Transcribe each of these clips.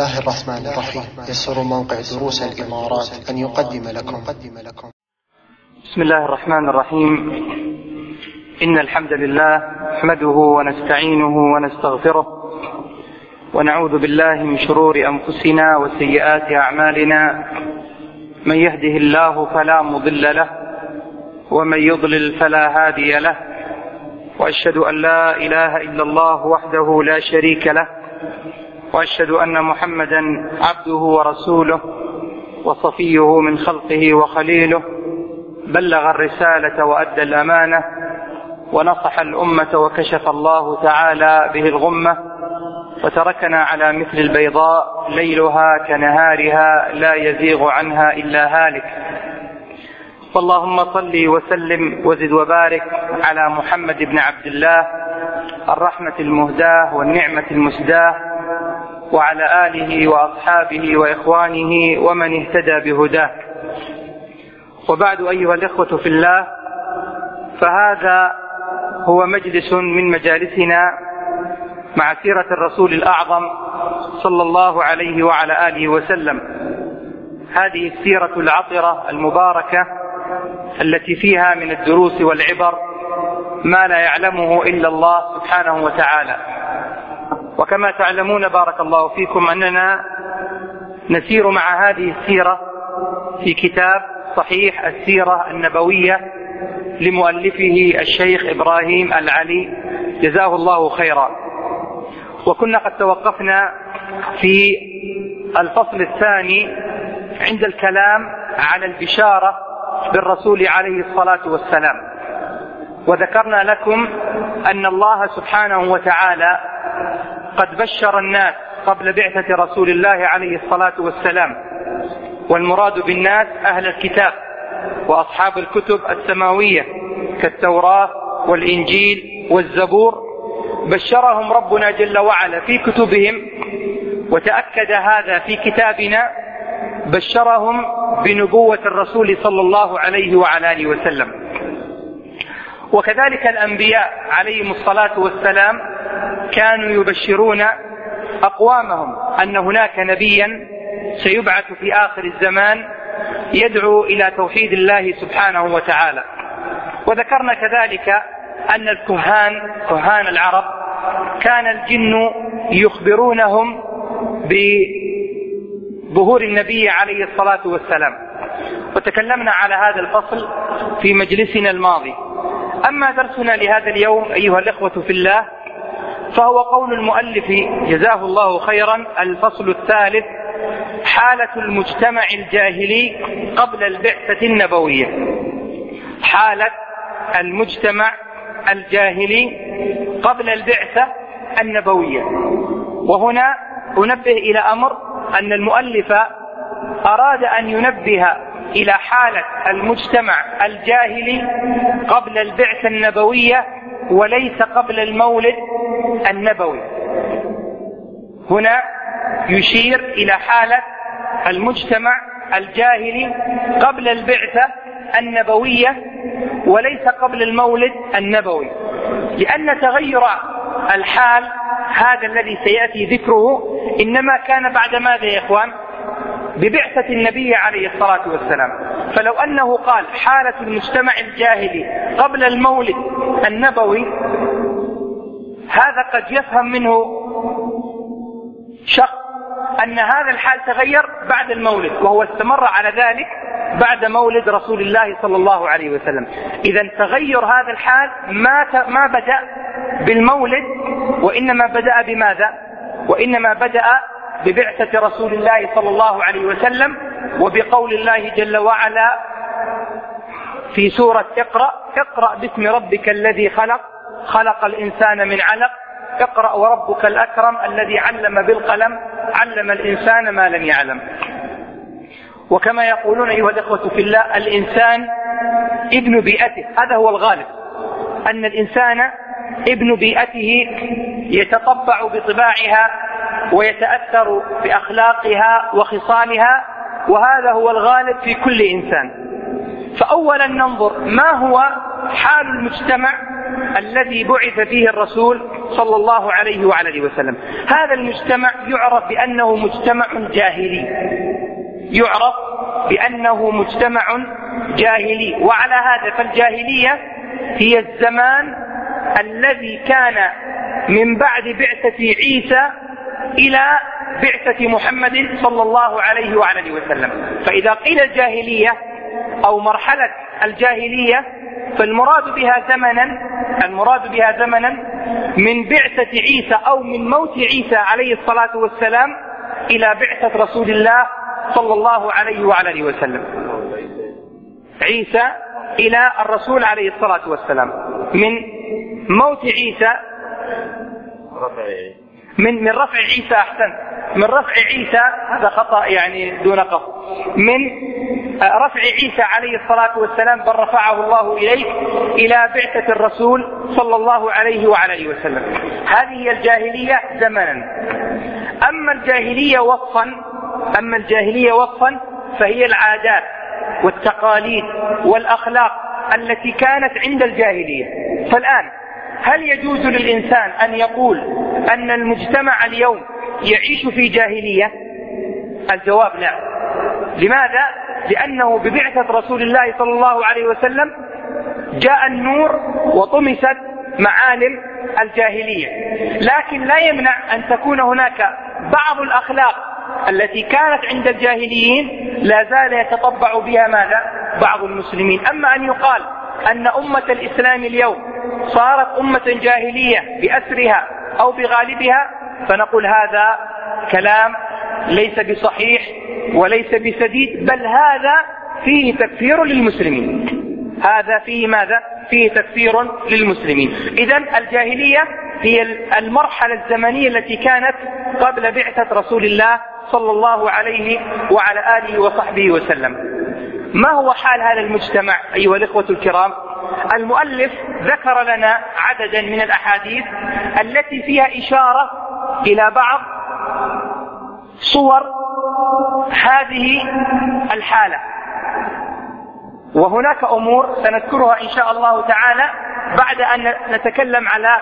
الله الرحمن الرحيم. يسر موقع دروس الإمارات أن يقدم لكم. بسم الله الرحمن الرحيم. إن الحمد لله نحمده ونستعينه ونستغفره ونعوذ بالله من شرور أنفسنا وسيئات أعمالنا. من يهده الله فلا مضل له ومن يضلل فلا هادي له. وأشهد أن لا إله إلا الله وحده لا شريك له. وأشهد أن محمدا عبده ورسوله وصفيه من خلقه وخليله بلغ الرسالة وأدى الأمانة ونصح الأمة وكشف الله تعالى به الغمة وتركنا على مثل البيضاء ليلها كنهارها لا يزيغ عنها إلا هالك. فاللهم صل وسلم وزد وبارك على محمد بن عبد الله الرحمة المهداة والنعمة المسداة وعلى آله وأصحابه وإخوانه ومن اهتدى بهداه. وبعد أيها الإخوة في الله فهذا هو مجلس من مجالسنا مع سيرة الرسول الأعظم صلى الله عليه وعلى آله وسلم. هذه السيرة العطرة المباركة التي فيها من الدروس والعبر ما لا يعلمه إلا الله سبحانه وتعالى. وكما تعلمون بارك الله فيكم أننا نسير مع هذه السيرة في كتاب صحيح السيرة النبوية لمؤلفه الشيخ إبراهيم العلي. جزاه الله خيرا. وكنا قد توقفنا في الفصل الثاني عند الكلام على البشارة بالرسول عليه الصلاة والسلام. وذكرنا لكم أن الله سبحانه وتعالى قد بشر الناس قبل بعثة رسول الله عليه الصلاة والسلام والمراد بالناس أهل الكتاب وأصحاب الكتب السماوية كالتوراة والإنجيل والزبور. بشرهم ربنا جل وعلا في كتبهم وتأكد هذا في كتابنا بشرهم بنبوة الرسول صلى الله عليه وعلى آله وسلم. وكذلك الأنبياء عليهم الصلاة والسلام كانوا يبشرون أقوامهم أن هناك نبيا سيبعث في آخر الزمان يدعو إلى توحيد الله سبحانه وتعالى. وذكرنا كذلك أن الكهان كهان العرب كان الجن يخبرونهم بظهور النبي عليه الصلاة والسلام. وتكلمنا على هذا الفصل في مجلسنا الماضي. أما درسنا لهذا اليوم أيها الإخوة في الله فهو قول المؤلف جزاه الله خيرا الفصل الثالث حالة المجتمع الجاهلي قبل البعثة النبوية. حالة المجتمع الجاهلي قبل البعثة النبوية. وهنا أنبه إلى أمر أن المؤلف أراد أن ينبه إلى حالة المجتمع الجاهلي قبل البعثة النبوية وليس قبل المولد النبوي. هنا يشير إلى حالة المجتمع الجاهلي قبل البعثة النبوية وليس قبل المولد النبوي. لأن تغير الحال هذا الذي سيأتي ذكره إنما كان بعد ماذا يا إخوان؟ ببعثة النبي عليه الصلاة والسلام. فلو أنه قال حالة المجتمع الجاهلي قبل المولد النبوي هذا قد يفهم منه شخص أن هذا الحال تغير بعد المولد وهو استمر على ذلك بعد مولد رسول الله صلى الله عليه وسلم. إذا تغير هذا الحال ما ما بدأ بالمولد وإنما بدأ بماذا؟ وإنما بدأ ببعثة رسول الله صلى الله عليه وسلم وبقول الله جل وعلا في سورة اقرأ اقرأ باسم ربك الذي خلق خلق الإنسان من علق اقرأ وربك الأكرم الذي علم بالقلم علم الإنسان ما لم يعلم. وكما يقولون أيها الإخوة في الله الإنسان ابن بيئته هذا هو الغالب. أن الإنسان ابن بيئته يتطبع بطباعها ويتأثر بأخلاقها وخصالها وهذا هو الغالب في كل إنسان. فأولا ننظر ما هو حال المجتمع الذي بعث فيه الرسول صلى الله عليه وعلى آله وسلم. هذا المجتمع يعرف بأنه مجتمع جاهلي. يعرف بأنه مجتمع جاهلي. وعلى هذا فالجاهلية هي الزمان الذي كان من بعد بعثة عيسى إلى بعثة محمد صلى الله عليه وعلى وسلم. فإذا قيل الجاهلية أو مرحلة الجاهلية فالمراد بها زمنا المراد بها زمنا من بعثة عيسى أو من موت عيسى عليه الصلاة والسلام إلى بعثة رسول الله صلى الله عليه وعلى وسلم. عيسى إلى الرسول عليه الصلاة والسلام. من موت عيسى من من رفع عيسى أحسن. من رفع عيسى هذا خطأ يعني دون قصد. من رفع عيسى عليه الصلاة والسلام بل رفعه الله إليه إلى بعثة الرسول صلى الله عليه وعلى وسلم. هذه هي الجاهلية زمنا. أما الجاهلية وصفا أما الجاهلية وصفا فهي العادات والتقاليد والأخلاق التي كانت عند الجاهلية. فالآن هل يجوز للإنسان أن يقول أن المجتمع اليوم يعيش في جاهلية؟ الجواب لا لماذا؟ لأنه ببعثة رسول الله صلى الله عليه وسلم جاء النور وطمست معالم الجاهلية. لكن لا يمنع أن تكون هناك بعض الأخلاق التي كانت عند الجاهليين لا زال يتطبع بها ماذا؟ بعض المسلمين. أما أن يقال أن أمة الإسلام اليوم صارت أمة جاهلية بأسرها أو بغالبها فنقول هذا كلام ليس بصحيح وليس بسديد بل هذا فيه تكفير للمسلمين. هذا فيه ماذا؟ فيه تكفير للمسلمين. إذا الجاهلية هي المرحلة الزمنية التي كانت قبل بعثة رسول الله صلى الله عليه وعلى آله وصحبه وسلم. ما هو حال هذا المجتمع أيها الإخوة الكرام؟ المؤلف ذكر لنا عددا من الأحاديث التي فيها إشارة إلى بعض صور هذه الحالة. وهناك أمور سنذكرها إن شاء الله تعالى بعد أن نتكلم على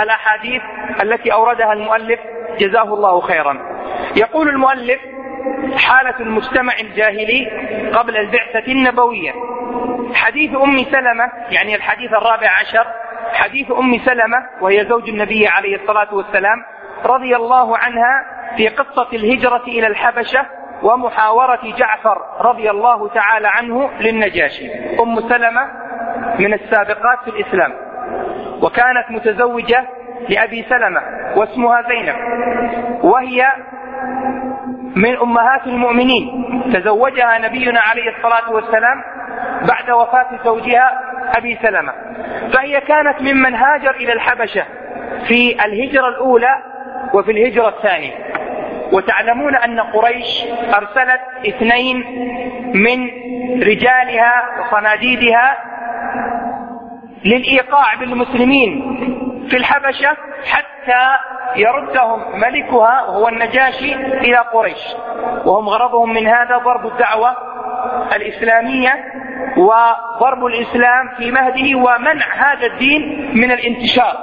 الأحاديث التي أوردها المؤلف. جزاه الله خيرا. يقول المؤلف حالة المجتمع الجاهلي قبل البعثة النبوية. حديث أم سلمة يعني الحديث الرابع عشر حديث أم سلمة وهي زوج النبي عليه الصلاة والسلام رضي الله عنها في قصة الهجرة إلى الحبشة ومحاورة جعفر رضي الله تعالى عنه للنجاشي. أم سلمة من السابقات في الإسلام وكانت متزوجة لأبي سلمة واسمها زينب وهي من أمهات المؤمنين. تزوجها نبينا عليه الصلاة والسلام بعد وفاة زوجها أبي سلمة. فهي كانت ممن هاجر إلى الحبشة في الهجرة الأولى وفي الهجرة الثانية. وتعلمون أن قريش أرسلت اثنين من رجالها وصناديدها للإيقاع بالمسلمين في الحبشة حتى يردهم ملكها وهو النجاشي إلى قريش. وهم غرضهم من هذا ضرب الدعوة الإسلامية وضرب الإسلام في مهده ومنع هذا الدين من الانتشار.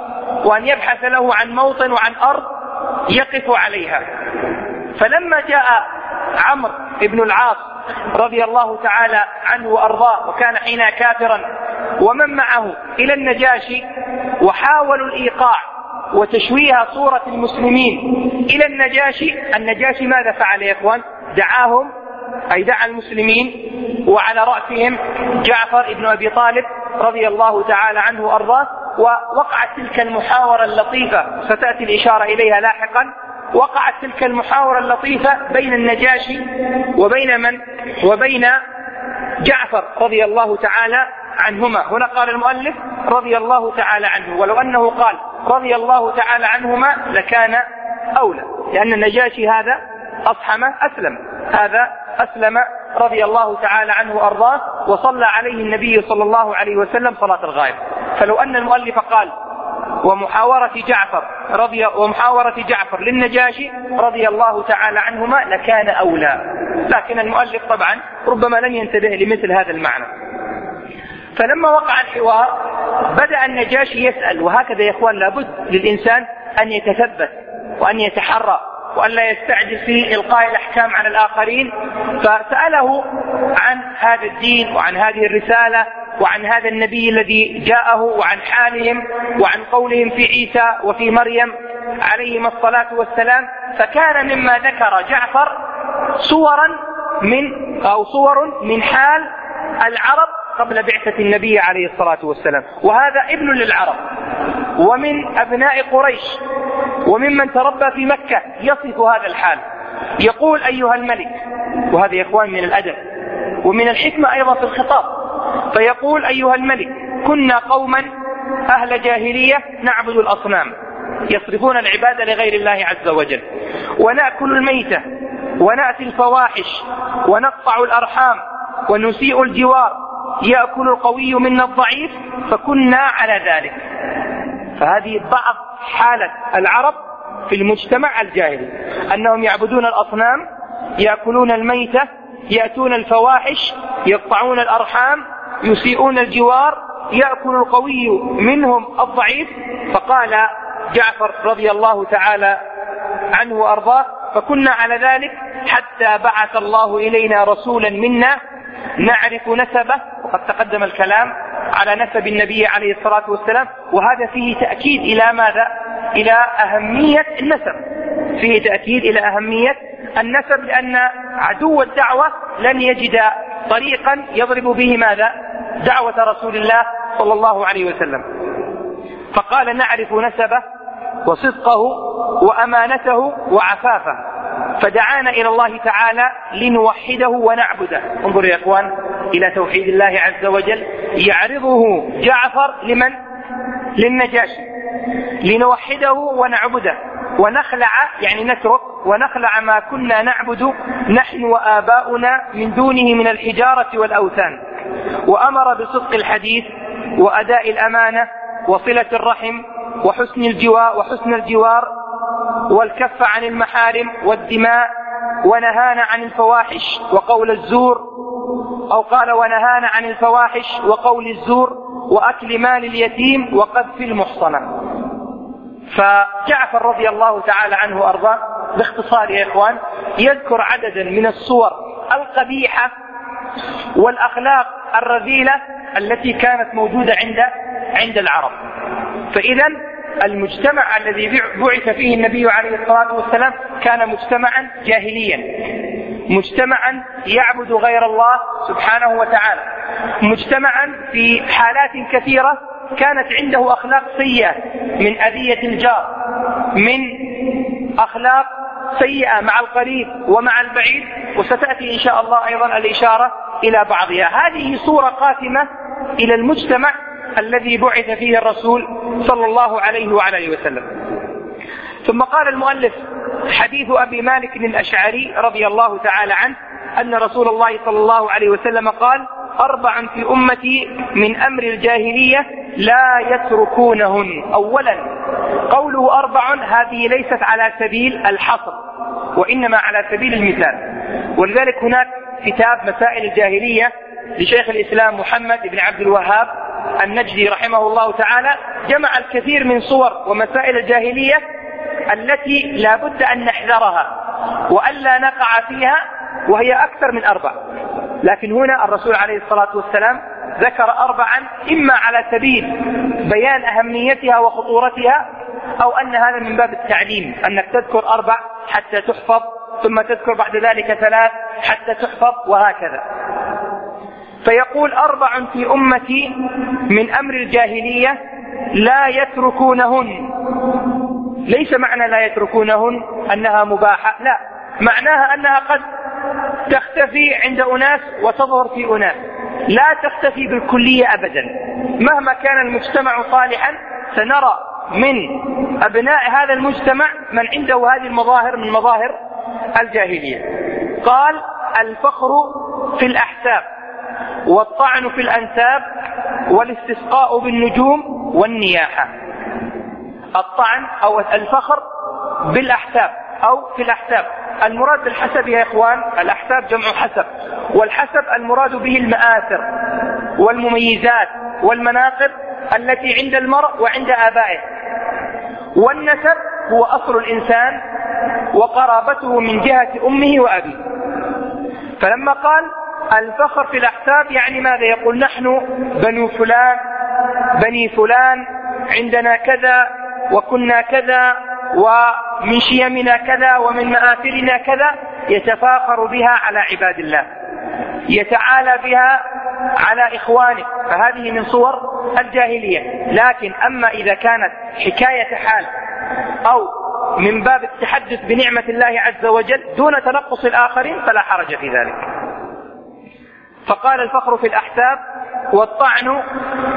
وأن يبحث له عن موطن وعن أرض يقف عليها. فلما جاء عمرو بن العاص رضي الله تعالى عنه وأرضاه وكان حين كافرا ومن معه إلى النجاشي وحاولوا الإيقاع وتشويه صورة المسلمين إلى النجاشي. النجاشي ماذا فعل يا إخوان؟ دعاهم أي دعا المسلمين وعلى رأسهم جعفر بن أبي طالب رضي الله تعالى عنه وأرضاه ووقعت تلك المحاورة اللطيفة ستأتي الإشارة إليها لاحقا. وقعت تلك المحاورة اللطيفة بين النجاشي وبين من؟ وبين جعفر رضي الله تعالى عنهما. هنا قال المؤلف رضي الله تعالى عنه ولو أنه قال رضي الله تعالى عنهما لكان أولى. لأن النجاشي هذا أصحم أسلم. هذا أسلم رضي الله تعالى عنه وأرضاه وصلى عليه النبي صلى الله عليه وسلم صلاة الغائب. فلو أن المؤلف قال ومحاورة جعفر رضي ومحاورة جعفر للنجاشي رضي الله تعالى عنهما لكان أولى. لكن المؤلف طبعا ربما لم ينتبه لمثل هذا المعنى. فلما وقع الحوار بدأ النجاشي يسأل وهكذا يا إخوان لابد للإنسان أن يتثبت وأن يتحرى وأن لا يستعجل في إلقاء الأحكام على الآخرين. فسأله عن هذا الدين وعن هذه الرسالة وعن هذا النبي الذي جاءه وعن حالهم وعن قولهم في عيسى وفي مريم عليهما الصلاة والسلام. فكان مما ذكر جعفر صورا من أو صور من حال العرب قبل بعثة النبي عليه الصلاة والسلام. وهذا ابن للعرب. ومن أبناء قريش. وممن تربى في مكة. يصف هذا الحال. يقول أيها الملك وهذا يا إخوان من الأدب ومن الحكمة أيضا في الخطاب. فيقول أيها الملك كنا قوما أهل جاهلية نعبد الأصنام. يصرفون العبادة لغير الله عز وجل. ونأكل الميتة ونأتي الفواحش ونقطع الأرحام ونسيء الجوار يأكل القوي منا الضعيف فكنا على ذلك. فهذه بعض حالة العرب في المجتمع الجاهلي. أنهم يعبدون الأصنام يأكلون الميتة يأتون الفواحش يقطعون الأرحام يسيئون الجوار يأكل القوي منهم الضعيف. فقال جعفر رضي الله تعالى عنه وأرضاه فكنا على ذلك حتى بعث الله إلينا رسولا منا نعرف نسبه وقد تقدم الكلام على نسب النبي عليه الصلاة والسلام وهذا فيه تأكيد إلى ماذا؟ إلى أهمية النسب فيه تأكيد إلى أهمية النسب لأن عدو الدعوة لن يجد طريقا يضرب به ماذا؟ دعوة رسول الله صلى الله عليه وسلم فقال نعرف نسبه وصدقه وأمانته وعفافه. فدعانا إلى الله تعالى لنوحده ونعبده. انظروا يا إخوان إلى توحيد الله عز وجل. يعرضه جعفر لمن؟ للنجاشي. لنوحده ونعبده. ونخلع يعني نترك ونخلع ما كنا نعبد نحن وآباؤنا من دونه من الحجارة والأوثان. وأمر بصدق الحديث وأداء الأمانة وصلة الرحم وحسن الجوار وحسن الجوار والكف عن المحارم والدماء ونهانا عن الفواحش وقول الزور أو قال ونهانا عن الفواحش وقول الزور وأكل مال اليتيم وقذف المحصنة. فجعفر رضي الله تعالى عنه وأرضاه باختصار يا إخوان يذكر عددا من الصور القبيحة والأخلاق الرذيلة التي كانت موجودة عند عند العرب. فإذا المجتمع الذي بعث فيه النبي عليه الصلاة والسلام كان مجتمعا جاهليا. مجتمعا يعبد غير الله سبحانه وتعالى. مجتمعا في حالات كثيرة كانت عنده أخلاق سيئة. من أذية الجار من أخلاق سيئة مع القريب ومع البعيد. وستأتي إن شاء الله أيضا الإشارة إلى بعضها. هذه صورة قاتمة إلى المجتمع الذي بعث فيه الرسول صلى الله عليه وعلى آله وسلم. ثم قال المؤلف حديث أبي مالك الأشعري رضي الله تعالى عنه أن رسول الله صلى الله عليه وسلم قال: أربع في أمتي من أمر الجاهلية لا يتركونهن. اولا قوله أربع هذه ليست على سبيل الحصر وإنما على سبيل المثال. ولذلك هناك كتاب مسائل الجاهلية لشيخ الإسلام محمد بن عبد الوهاب النجدي رحمه الله تعالى جمع الكثير من صور ومسائل الجاهلية التي لا بد أن نحذرها وألا نقع فيها وهي أكثر من أربع. لكن هنا الرسول عليه الصلاة والسلام ذكر أربعا إما على سبيل بيان أهميتها وخطورتها أو أن هذا من باب التعليم أنك تذكر أربع حتى تحفظ ثم تذكر بعد ذلك ثلاث حتى تحفظ وهكذا. فيقول أربع في أمتي من أمر الجاهلية لا يتركونهن. ليس معنى لا يتركونهن أنها مباحة لا. معناها أنها قد تختفي عند أناس وتظهر في أناس. لا تختفي بالكلية أبدا. مهما كان المجتمع صالحا سنرى من أبناء هذا المجتمع من عنده هذه المظاهر من مظاهر الجاهلية. قال الفخر في الأحساب. والطعن في الأنساب والاستسقاء بالنجوم والنياحة. الطعن أو الفخر بالأحساب أو في الأحساب. المراد بالحسب يا إخوان الأحساب جمع حسب. والحسب المراد به المآثر والمميزات والمناقب التي عند المرء وعند آبائه. والنسب هو أصل الإنسان وقرابته من جهة أمه وأبيه. فلما قال الفخر في الأحساب يعني ماذا؟ يقول نحن بنو فلان بني فلان عندنا كذا وكنا كذا ومن شيمنا كذا ومن مآثرنا كذا يتفاخر بها على عباد الله يتعالى بها على إخوانه فهذه من صور الجاهلية. لكن أما إذا كانت حكاية حال أو من باب التحدث بنعمة الله عز وجل دون تنقص الآخرين فلا حرج في ذلك. فقال الفخر في الأحساب والطعن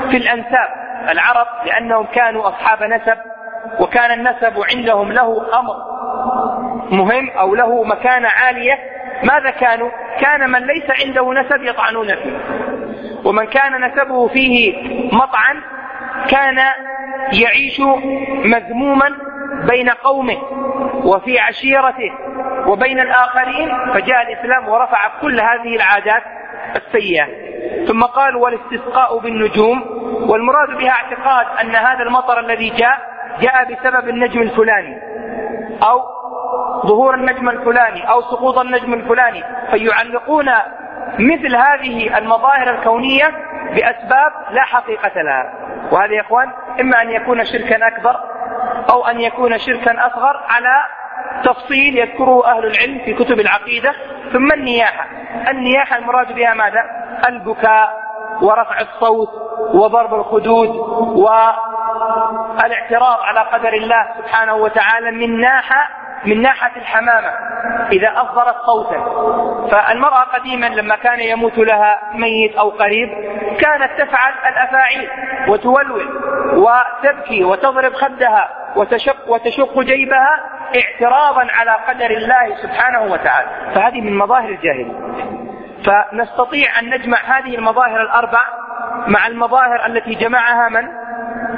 في الأنساب. العرب لأنهم كانوا أصحاب نسب وكان النسب عندهم له أمر مهم أو له مكانة عالية. ماذا كانوا؟ كان من ليس عنده نسب يطعنون فيه. ومن كان نسبه فيه مطعن كان يعيش مذموما بين قومه وفي عشيرته وبين الآخرين. فجاء الإسلام ورفع كل هذه العادات السيئة. ثم قال والاستسقاء بالنجوم والمراد بها اعتقاد أن هذا المطر الذي جاء جاء بسبب النجم الفلاني أو ظهور النجم الفلاني أو سقوط النجم الفلاني. فيعلقون مثل هذه المظاهر الكونية بأسباب لا حقيقة لها. وهذا يا إخوان إما أن يكون شركا أكبر أو أن يكون شركا أصغر على تفصيل يذكره أهل العلم في كتب العقيدة ثم النياحة. النياحة المراد بها ماذا؟ البكاء ورفع الصوت وضرب الخدود والإعتراض على قدر الله سبحانه وتعالى من ناحة من ناحية الحمامة إذا أصدرت صوتا. فالمرأة قديما لما كان يموت لها ميت أو قريب كانت تفعل الأفاعيل وتولول وتبكي وتضرب خدها وتشق, وتشق جيبها اعتراضا على قدر الله سبحانه وتعالى. فهذه من مظاهر الجاهلية. فنستطيع أن نجمع هذه المظاهر الأربع مع المظاهر التي جمعها من؟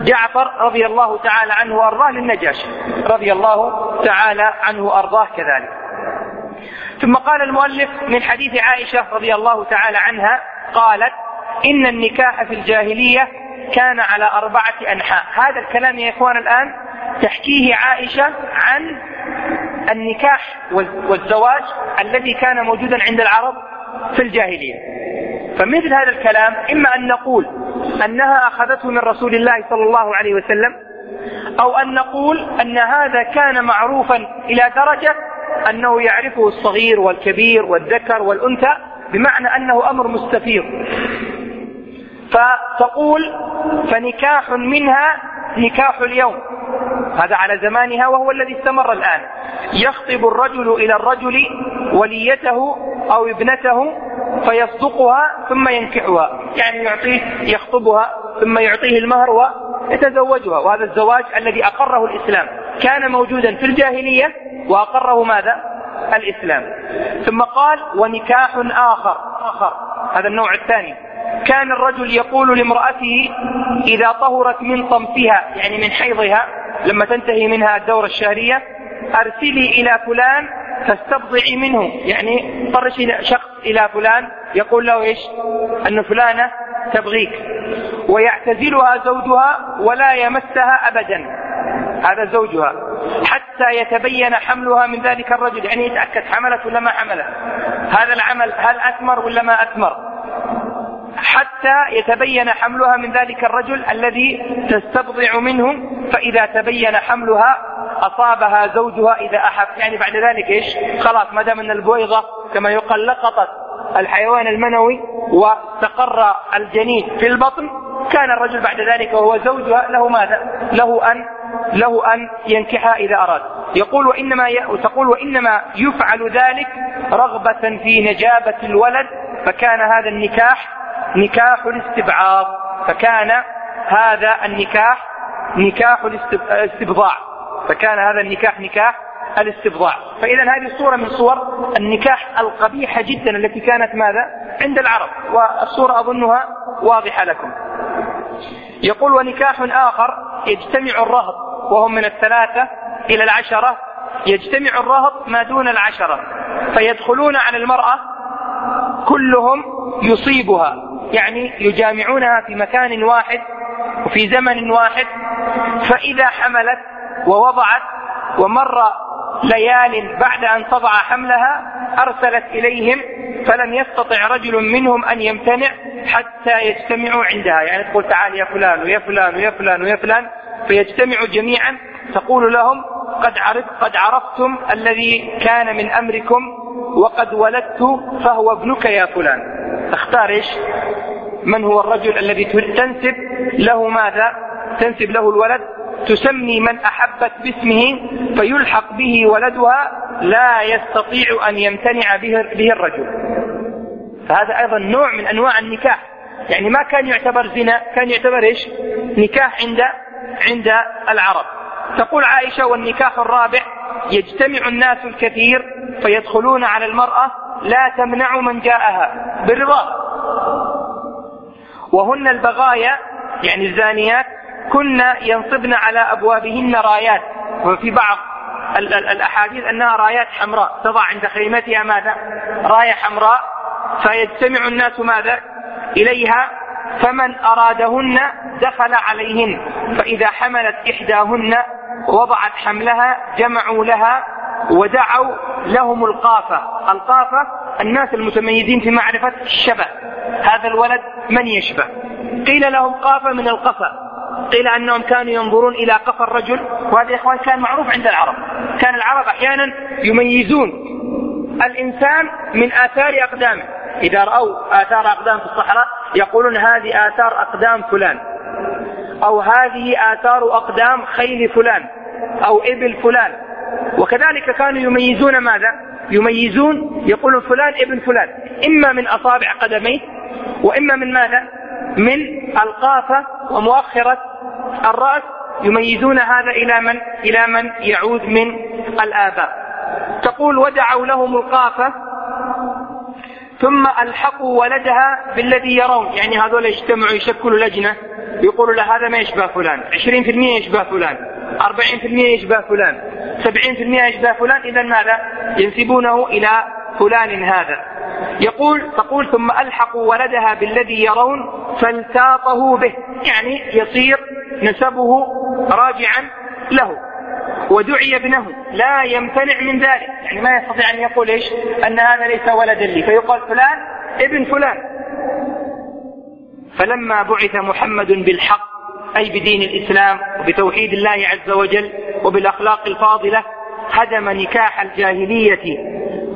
جعفر رضي الله تعالى عنه وأرضاه للنجاشي رضي الله تعالى عنه وأرضاه كذلك. ثم قال المؤلف من حديث عائشة رضي الله تعالى عنها قالت إن النكاح في الجاهلية كان على أربعة أنحاء. هذا الكلام يا إخوان الآن تحكيه عائشة عن النكاح والزواج الذي كان موجودا عند العرب في الجاهلية. فمثل هذا الكلام إما أن نقول أنها أخذته من رسول الله صلى الله عليه وسلم أو أن نقول أن هذا كان معروفا إلى درجة أنه يعرفه الصغير والكبير والذكر والأنثى بمعنى أنه أمر مستفيض. فتقول فنكاح منها نكاح اليوم. هذا على زمانها وهو الذي استمر الآن. يخطب الرجل إلى الرجل وليته أو ابنته فيصدقها ثم ينكحها. يعني يعطيه يخطبها ثم يعطيه المهر ويتزوجها. وهذا الزواج الذي أقره الإسلام. كان موجودا في الجاهلية وأقره ماذا؟ الإسلام. ثم قال ونكاح آخر. آخر. هذا النوع الثاني. كان الرجل يقول لامرأته إذا طهرت من طمثها يعني من حيضها لما تنتهي منها الدورة الشهرية أرسلي إلى فلان فاستبضعي منه. يعني طرشي شخص إلى فلان يقول له إيش؟ أن فلانة تبغيك. ويعتزلها زوجها ولا يمسها أبدا. هذا زوجها. حتى يتبين حملها من ذلك الرجل. يعني يتأكد حملت ولا ما حملت؟ هذا العمل هل أثمر ولا ما أثمر؟ حتى يتبين حملها من ذلك الرجل الذي تستبضع منه فإذا تبين حملها أصابها زوجها إذا أحب. يعني بعد ذلك إيش؟ خلاص ما دام أن البويضة كما يقال لقطت الحيوان المنوي واستقر الجنين في البطن كان الرجل بعد ذلك وهو زوجها له ماذا؟ له أن له أن ينكحها إذا أراد. يقول وإنما ي... تقول وإنما يفعل ذلك رغبة في نجابة الولد فكان هذا النكاح نكاح الاستبعاض. فكان هذا النكاح نكاح الاستبضاع. فكان هذا النكاح نكاح الاستبضاع. فإذا هذه صورة من صور النكاح القبيحة جدا التي كانت ماذا؟ عند العرب. والصورة أظنها واضحة لكم. يقول ونكاح آخر يجتمع الرهط وهم من الثلاثة إلى العشرة. يجتمع الرهط ما دون العشرة. فيدخلون على المرأة كلهم يصيبها. يعني يجامعونها في مكان واحد وفي زمن واحد. فإذا حملت ووضعت ومر ليال بعد أن تضع حملها أرسلت إليهم فلم يستطع رجل منهم أن يمتنع حتى يجتمعوا عندها. يعني تقول تعال يا فلان ويا فلان ويا فلان ويا فلان فيجتمعوا جميعا تقول لهم قد عرف قد عرفتم الذي كان من أمركم وقد ولدت فهو ابنك يا فلان. تختار إيش؟ من هو الرجل الذي تنسب له ماذا؟ تنسب له الولد؟ تسمي من أحبت باسمه فيلحق به ولدها لا يستطيع أن يمتنع به, الرجل. فهذا أيضا نوع من أنواع النكاح. يعني ما كان يعتبر زنا كان يعتبر إيش؟ نكاح عند عند العرب. تقول عائشة والنكاح الرابع يجتمع الناس الكثير فيدخلون على المرأة لا تمنع من جاءها بالرضا. وهن البغايا يعني الزانيات كن ينصبن على أبوابهن رايات. وفي بعض الأحاديث أنها رايات حمراء. تضع عند خيمتها ماذا؟ راية حمراء. فيجتمع الناس ماذا؟ إليها. فمن أرادهن دخل عليهن. فإذا حملت إحداهن وضعت حملها جمعوا لها ودعوا لهم القافة. القافة الناس المتميزين في معرفة الشبه. هذا الولد من يشبه؟ قيل لهم قافة من القفا. قيل أنهم كانوا ينظرون إلى قفا الرجل وهذا يا إخوان كان معروف عند العرب. كان العرب أحيانا يميزون الإنسان من آثار أقدامه. إذا رأوا آثار أقدام في الصحراء يقولون هذه آثار أقدام فلان أو هذه آثار أقدام خيل فلان أو إبل فلان. وكذلك كانوا يميزون ماذا؟ يميزون يقولون فلان ابن فلان. إما من أصابع قدميه وإما من ماذا؟ من القافة ومؤخرة الرأس يميزون هذا إلى من؟ إلى من يعود من الآباء. تقول ودعوا لهم القافة ثم ألحقوا ولدها بالذي يرون. يعني هذول يجتمعوا يشكلوا لجنة يقولوا له هذا ما يشبه فلان 20% يشبه فلان 40% يشبه فلان 70% يشبه فلان إذا ماذا؟ ينسبونه إلى فلان هذا. يقول تقول ثم ألحقوا ولدها بالذي يرون فالتاطه به يعني يصير نسبه راجعا له ودعي ابنه لا يمتنع من ذلك يعني ما يستطيع أن يقول إيش؟ أن هذا ليس ولدا لي فيقال فلان ابن فلان. فلما بعث محمد بالحق أي بدين الإسلام وبتوحيد الله عز وجل وبالأخلاق الفاضلة هدم نكاح الجاهلية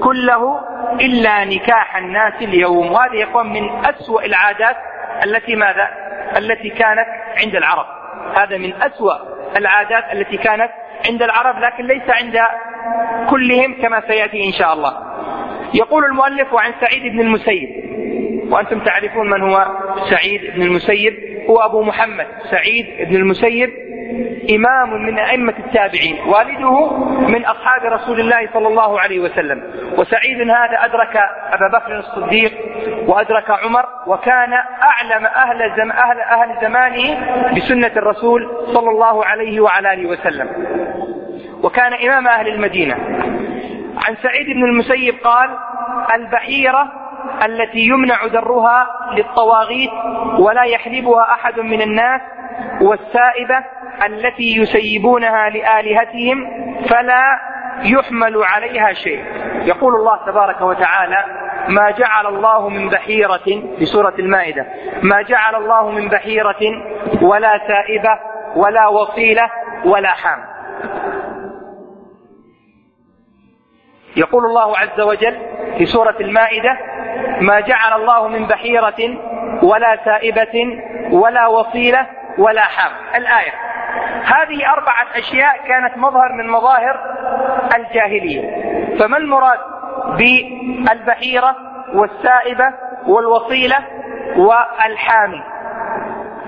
كله إلا نكاح الناس اليوم. وهذه يكون من أسوأ العادات التي ماذا؟ التي كانت عند العرب. هذا من أسوأ العادات التي كانت عند العرب لكن ليس عند كلهم كما سيأتي إن شاء الله. يقول المؤلف وعن سعيد بن المسيب. وأنتم تعرفون من هو سعيد بن المسيب؟ هو أبو محمد. سعيد بن المسيب إمام من أئمة التابعين والده من أصحاب رسول الله صلى الله عليه وسلم. وسعيد هذا أدرك أبا بكر الصديق وأدرك عمر وكان أعلم أهل, زم أهل, أهل زمانه بسنة الرسول صلى الله عليه وعلى آله وسلم. وكان إمام أهل المدينة. عن سعيد بن المسيب قال البحيرة التي يمنع درها للطواغيت ولا يحلبها أحد من الناس والسائبة التي يسيبونها لآلهتهم فلا يحمل عليها شيء. يقول الله تبارك وتعالى ما جعل الله من بحيرة في سورة المائدة. ما جعل الله من بحيرة ولا سائبة ولا وصيلة ولا حام. يقول الله عز وجل في سورة المائدة ما جعل الله من بحيرة ولا سائبة ولا وصيلة ولا حام الآية. هذه أربعة أشياء كانت مظهر من مظاهر الجاهلية. فما المراد بالبحيرة والسائبة والوصيلة والحامي؟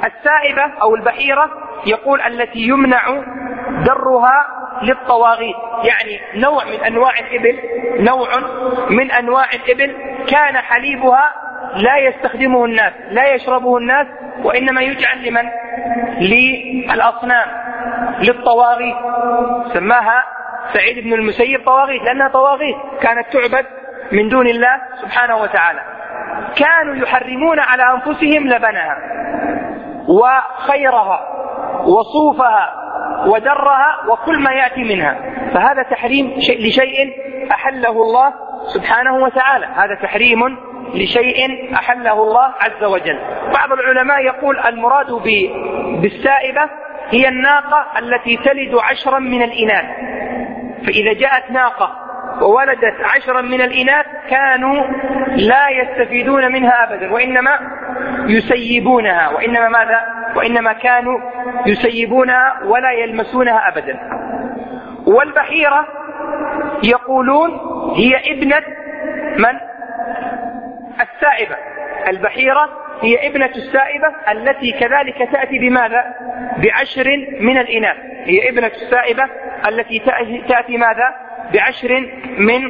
السائبة أو البحيرة يقول التي يمنع درها للطواغيت. يعني نوع من أنواع الإبل نوع من أنواع الإبل كان حليبها لا يستخدمه الناس لا يشربه الناس وإنما يجعل لمن؟ للأصنام للطواغيت. سماها سعيد بن المسيب طواغيت لأنها طواغيت كانت تعبد من دون الله سبحانه وتعالى. كانوا يحرمون على أنفسهم لبنها. وخيرها وصوفها ودرها وكل ما يأتي منها. فهذا تحريم شيء لشيء أحله الله سبحانه وتعالى. هذا تحريم لشيء أحله الله عز وجل. بعض العلماء يقول المراد بالسائبة هي الناقة التي تلد عشرا من الإناث. فإذا جاءت ناقة وولدت عشرا من الإناث كانوا لا يستفيدون منها أبدا وإنما يسيبونها وإنما ماذا؟ وإنما كانوا يسيبونها ولا يلمسونها أبدا. والبحيرة يقولون هي ابنة من؟ السائبة. البحيرة هي ابنة السائبة التي كذلك تأتي بماذا؟ بعشر من الإناث. هي ابنة السائبة التي تأتي ماذا؟ بعشر من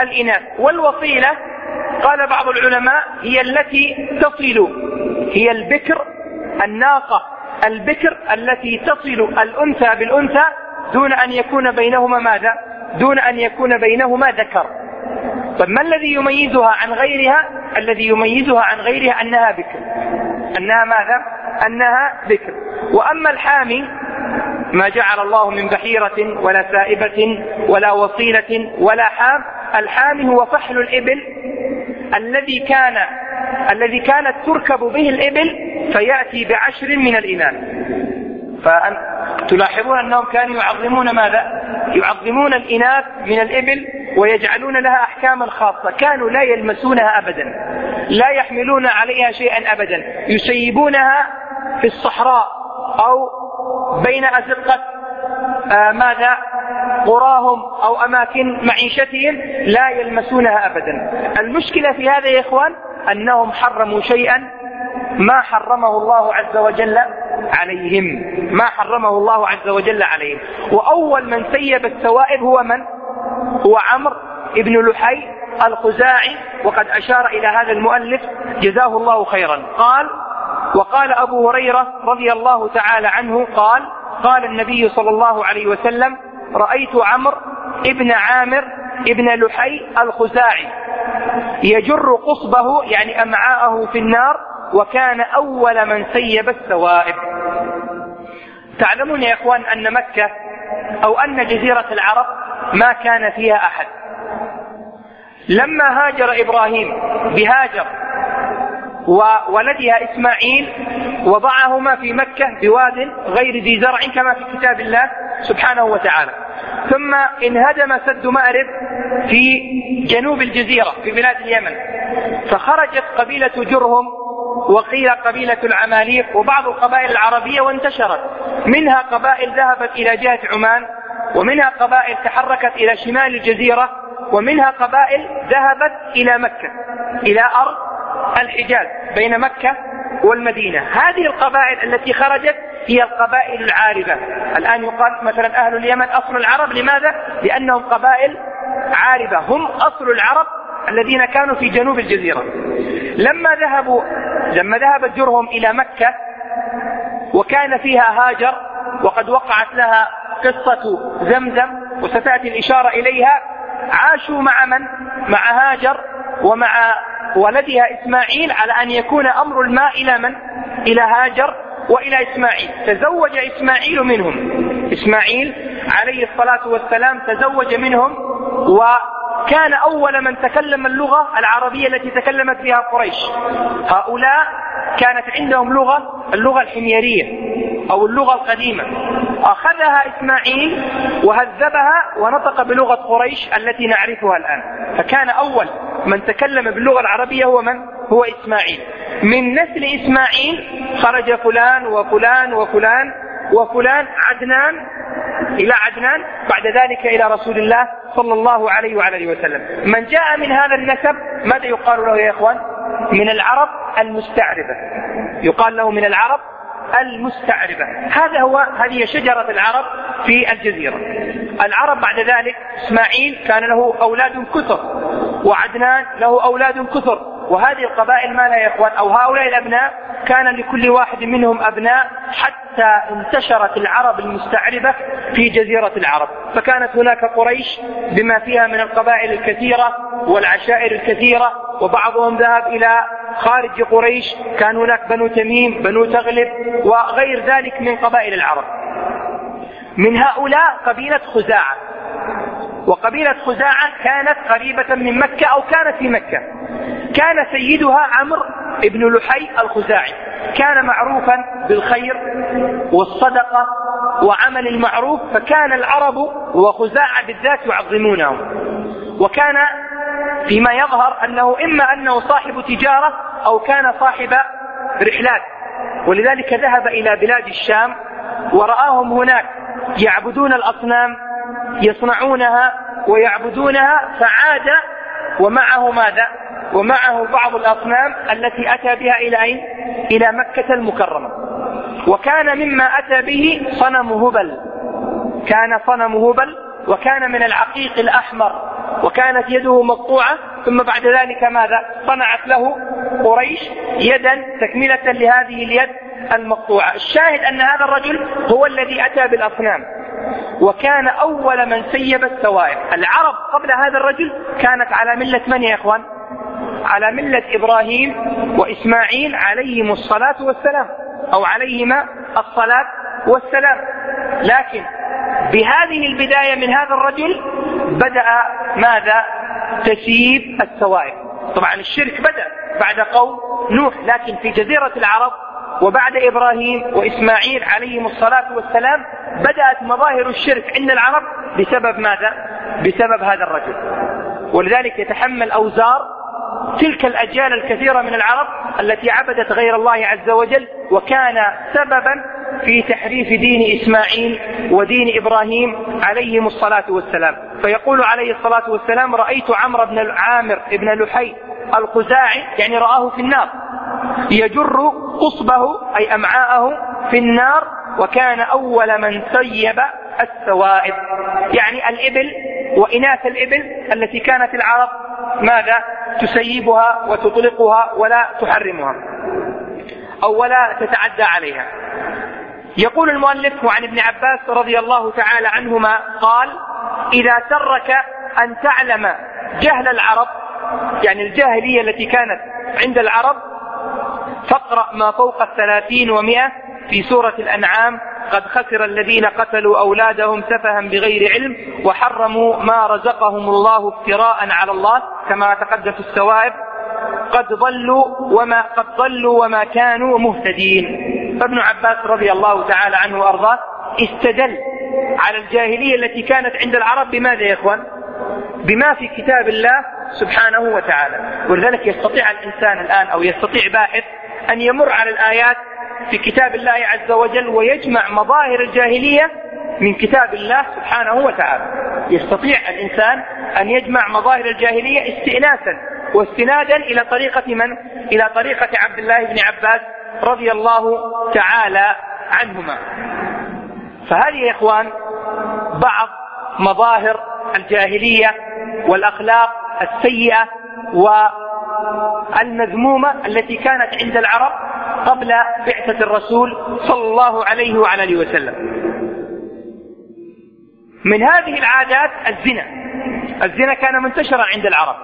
الإناث. والوصيلة قال بعض العلماء هي التي تصل هي البكر الناقة البكر التي تصل الأنثى بالأنثى دون أن يكون بينهما ماذا؟ دون أن يكون بينهما ذكر. طيب ما الذي يميزها عن غيرها؟ الذي يميزها عن غيرها أنها بكر. أنها ماذا؟ أنها بكر. وأما الحامي ما جعل الله من بحيرة ولا سائبة ولا وصيلة ولا حام الحامي هو فحل الإبل الذي كان الذي كانت تركب به الإبل فيأتي بعشر من الإناث. فتلاحظون أنهم كانوا يعظمون ماذا؟ يعظمون الإناث من الإبل ويجعلون لها أحكاما خاصة. كانوا لا يلمسونها أبدا. لا يحملون عليها شيئا أبدا. يسيبونها في الصحراء أو بين أزقة آه ماذا؟ قراهم أو أماكن معيشتهم لا يلمسونها أبدا. المشكلة في هذا يا إخوان أنهم حرموا شيئا ما حرمه الله عز وجل عليهم ما حرمه الله عز وجل عليهم. وأول من سيب السوائب هو من؟ هو عمرو بن لحي الخزاعي وقد أشار إلى هذا المؤلف جزاه الله خيرا. قال وقال أبو هريرة رضي الله تعالى عنه قال قال النبي صلى الله عليه وسلم رأيت عمرو ابن عامر ابن لحي الخزاعي. يجر قصبه يعني أمعاءه في النار وكان أول من سيب السوائب تعلمون يا إخوان أن مكة أو أن جزيرة العرب ما كان فيها أحد. لما هاجر إبراهيم بهاجر وولدها إسماعيل وضعهما في مكة بواد غير ذي زرع كما في كتاب الله سبحانه وتعالى. ثم انهدم سد مأرب في جنوب الجزيرة في بلاد اليمن. فخرجت قبيلة جرهم وقيل قبيلة العماليق وبعض القبائل العربية وانتشرت. منها قبائل ذهبت إلى جهة عمان ومنها قبائل تحركت إلى شمال الجزيرة ومنها قبائل ذهبت إلى مكة إلى أرض الحجاز بين مكة والمدينة. هذه القبائل التي خرجت هي القبائل العاربة الآن يقال مثلا أهل اليمن أصل العرب لماذا؟ لأنهم قبائل عاربة هم أصل العرب الذين كانوا في جنوب الجزيرة لما ذهبوا لما ذهبت جرهم إلى مكة وكان فيها هاجر وقد وقعت لها قصة زمزم وستأتي الإشارة إليها عاشوا مع من؟ مع هاجر ومع ولدها إسماعيل على أن يكون أمر الماء إلى من؟ إلى هاجر وإلى إسماعيل. تزوج إسماعيل منهم. إسماعيل عليه الصلاة والسلام تزوج منهم وكان أول من تكلم اللغة العربية التي تكلمت بها قريش. هؤلاء كانت عندهم لغة اللغة الحميرية أو اللغة القديمة. أخذها إسماعيل وهذبها ونطق بلغة قريش التي نعرفها الآن. فكان أول من تكلم باللغة العربية هو من؟ هو إسماعيل. من نسل إسماعيل خرج فلان وفلان وفلان وفلان عدنان إلى عدنان بعد ذلك إلى رسول الله صلى الله عليه وعلى وسلم. من جاء من هذا النسب ماذا يقال له يا إخوان؟ من العرب المستعربة. يقال له من العرب المستعربة. هذا هو هذه شجرة العرب في الجزيرة. العرب بعد ذلك إسماعيل كان له أولاد كثر وعدنان له أولاد كثر. وهذه القبائل ما لها يا إخوان؟ أو هؤلاء الأبناء كان لكل واحد منهم أبناء حتى انتشرت العرب المستعربة في جزيرة العرب. فكانت هناك قريش بما فيها من القبائل الكثيرة والعشائر الكثيرة وبعضهم ذهب إلى خارج قريش. كان هناك بنو تميم بنو تغلب وغير ذلك من قبائل العرب. من هؤلاء قبيلة خزاعة. وقبيلة خزاعة كانت قريبة من مكة أو كانت في مكة. كان سيدها عمرو بن لحي الخزاعي. كان معروفا بالخير والصدقة وعمل المعروف فكان العرب وخزاعة بالذات يعظمونه وكان فيما يظهر أنه إما أنه صاحب تجارة أو كان صاحب رحلات. ولذلك ذهب إلى بلاد الشام ورآهم هناك يعبدون الأصنام يصنعونها ويعبدونها فعاد ومعه ماذا؟ ومعه بعض الأصنام التي أتى بها إلى أين؟ إلى مكة المكرمة. وكان مما أتى به صنم هبل. كان صنم هبل وكان من العقيق الأحمر وكانت يده مقطوعة ثم بعد ذلك ماذا؟ صنعت له قريش يدا تكملة لهذه اليد المقطوعة. الشاهد أن هذا الرجل هو الذي أتى بالأصنام. وكان أول من سيب السوائر العرب قبل هذا الرجل كانت على ملة من يا إخوان؟ على ملة إبراهيم وإسماعيل عليهم الصلاة والسلام أو عليهما الصلاة والسلام. لكن بهذه البداية من هذا الرجل بدأ ماذا؟ تسييب السوائر طبعا الشرك بدأ بعد قوم نوح لكن في جزيرة العرب وبعد إبراهيم وإسماعيل عليهم الصلاة والسلام بدأت مظاهر الشرك عند العرب بسبب ماذا؟ بسبب هذا الرجل ولذلك يتحمل أوزار تلك الأجيال الكثيرة من العرب التي عبدت غير الله عز وجل وكان سببا في تحريف دين إسماعيل ودين إبراهيم عليهم الصلاة والسلام. فيقول عليه الصلاة والسلام رأيت عمرو بن عامر بن لحي الخزاعي يعني رآه في النار يجر قصبه أي أمعاءه في النار وكان أول من سيب السوائب. يعني الإبل وإناث الإبل التي كانت العرب ماذا؟ تسيبها وتطلقها ولا تحرمها أو ولا تتعدى عليها. يقول المؤلف عن ابن عباس رضي الله تعالى عنهما قال إذا سرك أن تعلم جهل العرب يعني الجاهلية التي كانت عند العرب فاقرأ ما فوق الثلاثين ومئة في سورة الأنعام قد خسر الذين قتلوا أولادهم سفها بغير علم وحرموا ما رزقهم الله افتراء على الله كما تقدم في السوائب قد ضلوا وما قد ضلوا وما كانوا مهتدين فابن عباس رضي الله تعالى عنه وأرضاه استدل على الجاهلية التي كانت عند العرب بماذا يا إخوان؟ بما في كتاب الله سبحانه وتعالى ولذلك يستطيع الإنسان الآن أو يستطيع باحث أن يمر على الآيات في كتاب الله عز وجل ويجمع مظاهر الجاهلية من كتاب الله سبحانه وتعالى يستطيع الإنسان أن يجمع مظاهر الجاهلية استئناسا واستنادا إلى طريقة من؟ إلى طريقة عبد الله بن عباس رضي الله تعالى عنهما فهذه يا إخوان بعض مظاهر الجاهلية والأخلاق السيئة والمذمومة التي كانت عند العرب قبل بعثة الرسول صلى الله عليه وعلى آله وسلم. من هذه العادات الزنا. الزنا كان منتشرا عند العرب